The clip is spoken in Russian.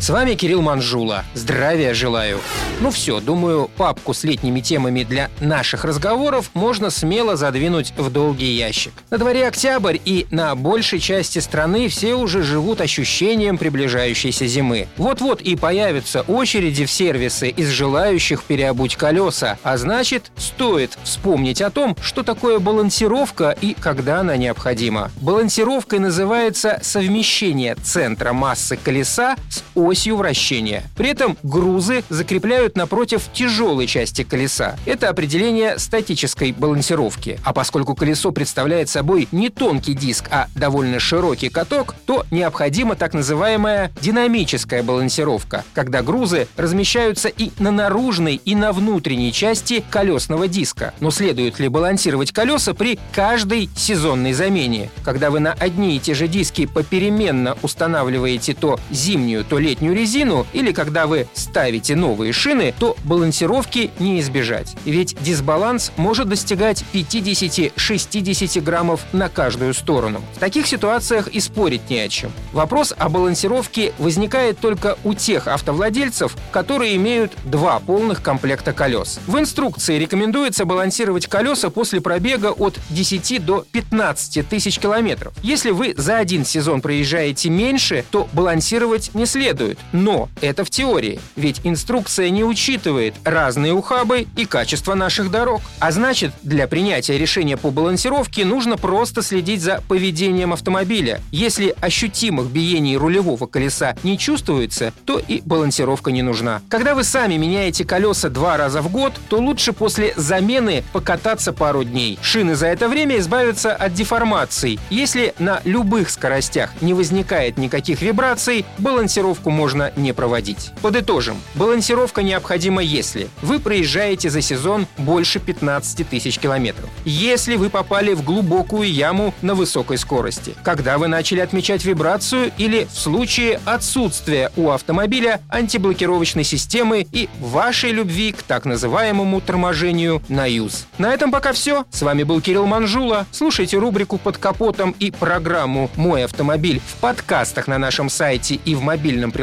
С вами Кирилл Манжула. Здравия желаю. Ну все, думаю, папку с летними темами для наших разговоров можно смело задвинуть в долгий ящик. На дворе октябрь, и на большей части страны все уже живут ощущением приближающейся зимы. Вот-вот и появятся очереди в сервисы из желающих переобуть колеса, а значит, стоит вспомнить о том, что такое балансировка и когда она необходима. Балансировкой называется совмещение центра массы колеса с осью вращения. При этом грузы закрепляют напротив тяжелой части колеса. Это определение статической балансировки. А поскольку колесо представляет собой не тонкий диск, а довольно широкий каток, то необходима так называемая динамическая балансировка, когда грузы размещаются и на наружной, и на внутренней части колесного диска. Но следует ли балансировать колеса при каждой сезонной замене? Когда вы на одни и те же диски попеременно устанавливаете то зимнюю, то летнюю резину, или когда вы ставите новые шины, то балансировки не избежать. Ведь дисбаланс может достигать 50-60 граммов на каждую сторону. В таких ситуациях и спорить не о чем. Вопрос о балансировке возникает только у тех автовладельцев, которые имеют два полных комплекта колес. В инструкции рекомендуется балансировать колеса после пробега от 10 до 15 тысяч километров. Если вы за один сезон проезжаете меньше, то балансировать не следует. Но это в теории, ведь инструкция не учитывает разные ухабы и качество наших дорог. А значит, для принятия решения по балансировке нужно просто следить за поведением автомобиля. Если ощутимых биений рулевого колеса не чувствуется, то и балансировка не нужна. Когда вы сами меняете колеса два раза в год, то лучше после замены покататься пару дней. Шины за это время избавятся от деформаций. Если на любых скоростях не возникает никаких вибраций, балансировку можно не проводить. Подытожим. Балансировка необходима, если вы проезжаете за сезон больше 15 тысяч километров, если вы попали в глубокую яму на высокой скорости, когда вы начали отмечать вибрацию или в случае отсутствия у автомобиля антиблокировочной системы и вашей любви к так называемому торможению на юз. На этом пока все. С вами был Кирилл Манжула. Слушайте рубрику «Под капотом» и программу «Мой автомобиль» в подкастах на нашем сайте и в мобильном